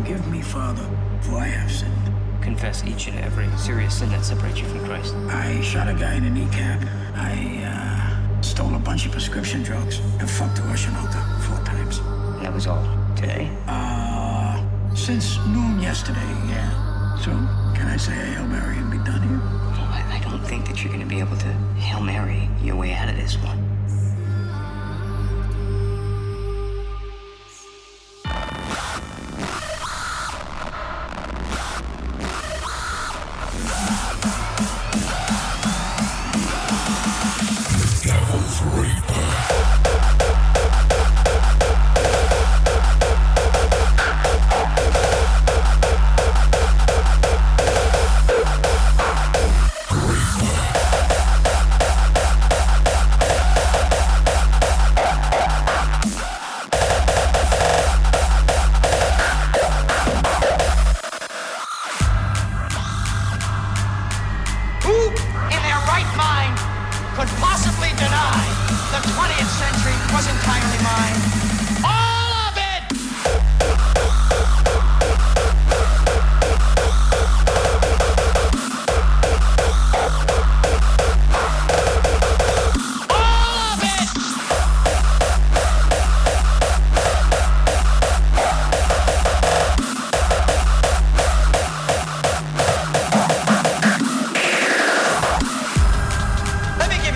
Forgive me, Father, for I have sinned. Confess each and every serious sin that separates you from Christ. I shot a guy in the kneecap. I uh, stole a bunch of prescription drugs and fucked a Russian hooker four times. That was all. Today? Uh, since noon yesterday, yeah. So, can I say a Hail Mary and be done here? Oh, I, I don't think that you're going to be able to Hail Mary your way out of this one.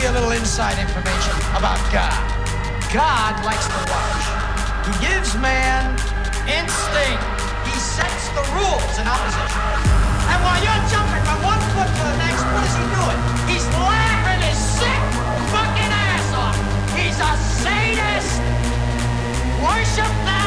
you a little inside information about God. God likes to watch. He gives man instinct. He sets the rules in opposition. And while you're jumping from one foot to the next, what is he doing? He's laughing his sick fucking ass off. He's a sadist. Worship now.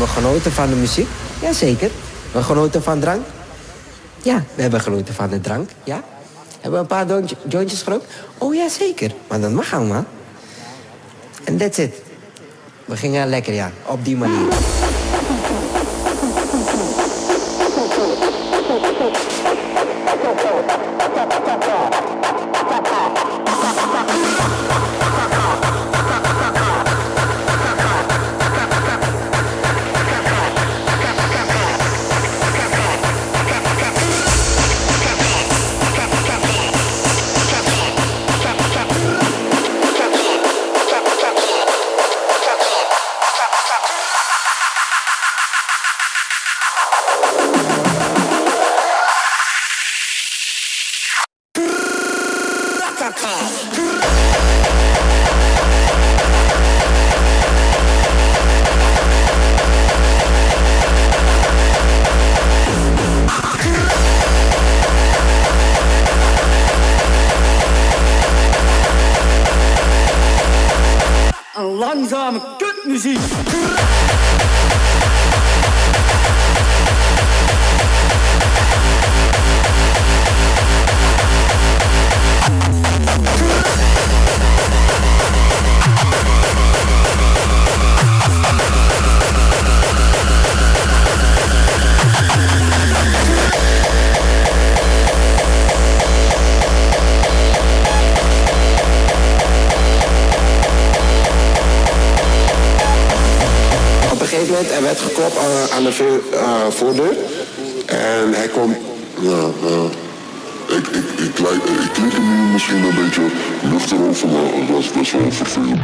We genoten van de muziek? Jazeker. We genoten van drank? Ja, we hebben genoten van de drank, ja. Hebben we een paar jointje- jointjes gerookt? Oh ja, zeker. Maar dat mag allemaal. En that's it. We gingen lekker, ja. Op die manier. ハハハハ! Werd geklopt aan, de eh, voordeur. En hij komt. Ja, ja. Ik, ik, ik, ik klink nu misschien een beetje luchtig over, maar dat is best wel vervelend.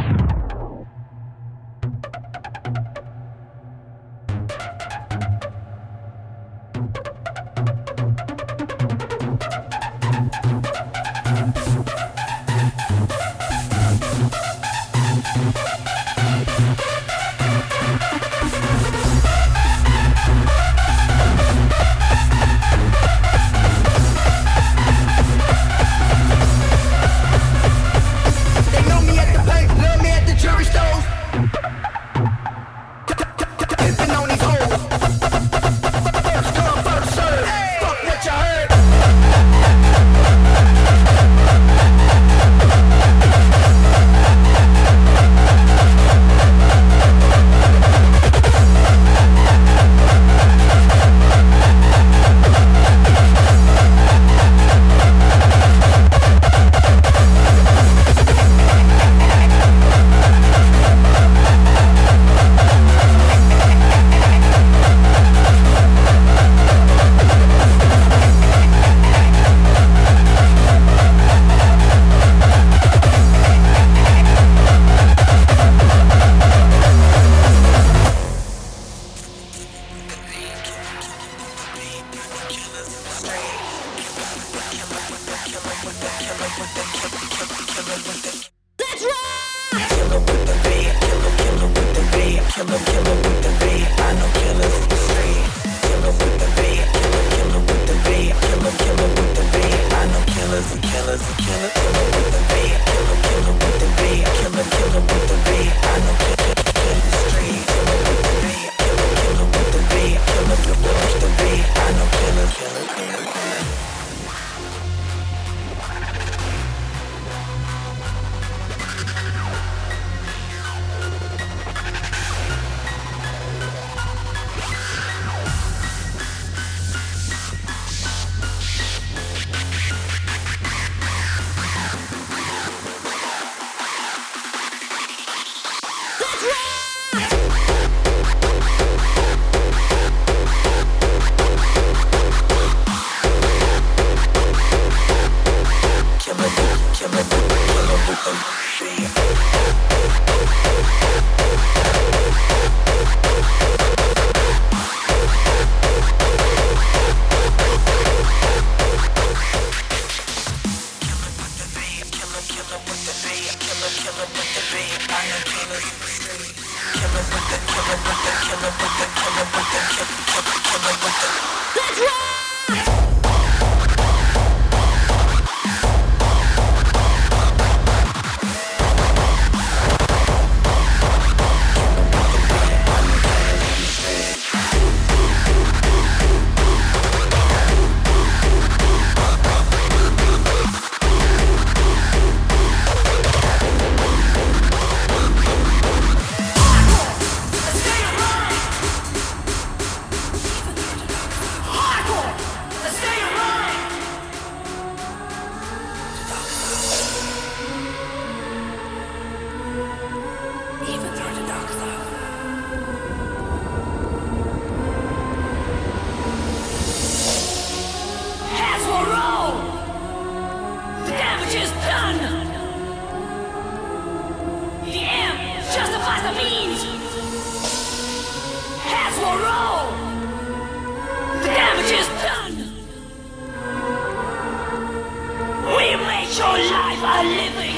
are living.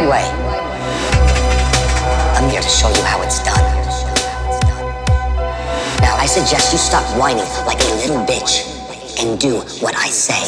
right way. I'm here to show you how it's done. Now, I suggest you stop whining like a little bitch and do what I say.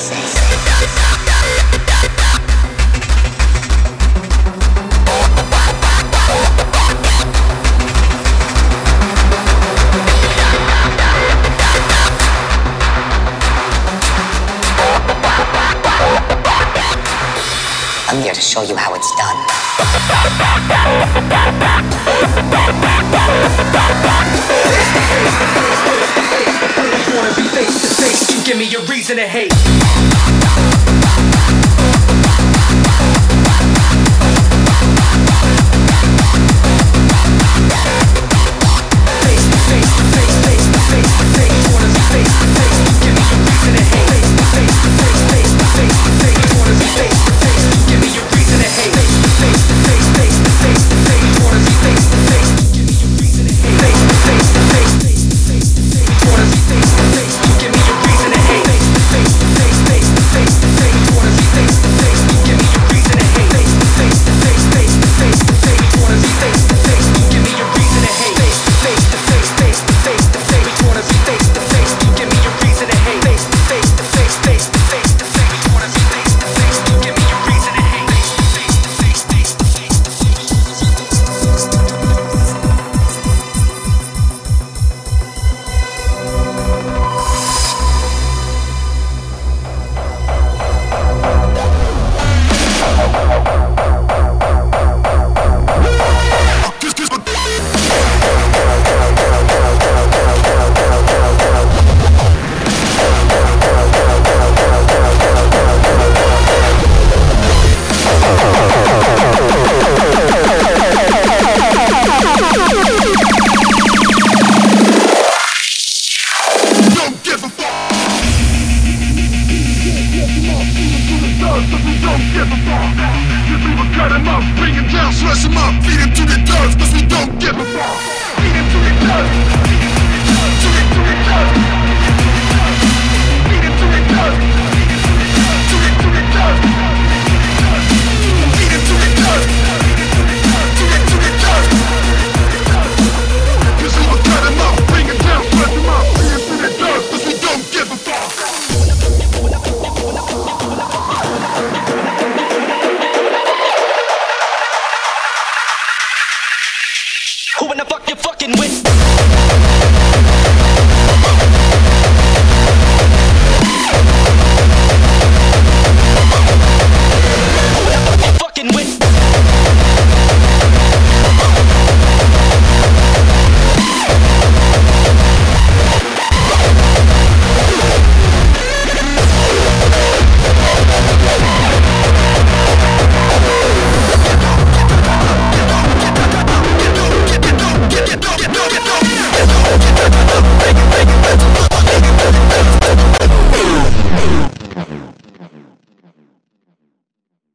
You give me a reason to hate.